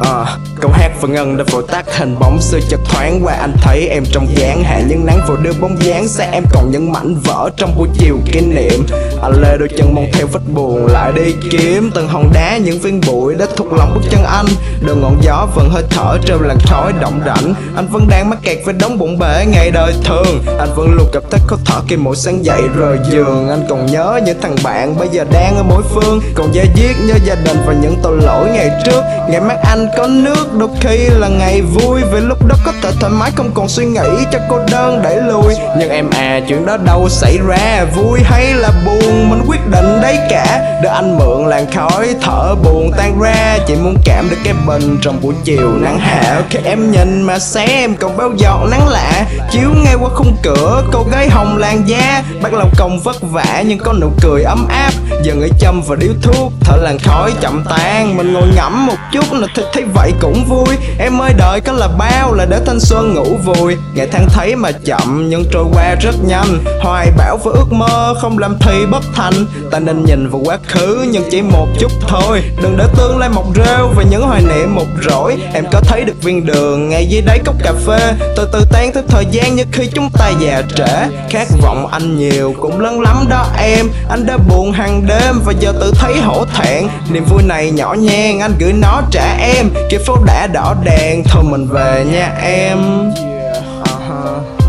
Uh. Câu hát và ngân đã vội tắt hình bóng xưa chợt thoáng qua. Anh thấy em trong dáng hạ những nắng vừa đưa bóng dáng xa. Em còn những mảnh vỡ trong buổi chiều kỷ niệm. Anh lê đôi chân mong theo vết buồn lại đi kiếm. Từng hòn đá, những viên bụi đã thuộc lòng bước chân anh. Đường ngọn gió vẫn hơi thở trên làn khói động rảnh anh vẫn đang mắc kẹt với đống bụng bể ngày đời thường. Anh vẫn luôn gặp thách khó thở khi mỗi sáng dậy rời giường. Anh còn nhớ những thằng bạn bây giờ đang ở mỗi phương. Còn da diết nhớ gia đình và những tội lỗi ngày trước. Ngày mắt anh có nước đôi khi là ngày vui vì lúc đó có thể thoải mái không còn suy nghĩ cho cô đơn đẩy lùi. Nhưng em à chuyện đó đâu xảy ra? Vui hay là buồn? Mình quyết định đấy cả để anh mượn làn khói thở buồn tan ra. Chỉ muốn cảm được cái bình trong buổi chiều nắng hạ khi em nhìn mà xem còn bao giọt nắng lạ. Chiếu ngay qua khung cửa cô gái hồng làn da. Bắt lòng công vất vả nhưng có nụ cười ấm áp. Giờ ngửi châm và điếu thuốc thở làn khói chậm tan. Mình ngồi ngẫm một chút là thấy, thấy vậy cũng vui. Em ơi, đợi có là bao là để thanh xuân ngủ vùi. Ngày tháng thấy mà chậm, nhưng trôi qua rất nhanh. Hoài bão với ước mơ không làm thì bất thành. Ta nên nhìn vào quá khứ, nhưng chỉ một chút thôi. Đừng để tương lai mọc rêu và những hoài niệm một rỗi. Em có thấy được viên đường ngay dưới đáy cốc cà phê. Từ từ tan theo thời gian như khi chúng ta già trễ khát vọng anh nhiều cũng lớn lắm đó em. Anh đã buồn hàng đêm và giờ tự thấy hổ thẹn. Niềm vui này nhỏ nhen anh gửi nó trả em. Kịp phố đã đỏ đèn thôi mình về nha em Yeah. uh-huh.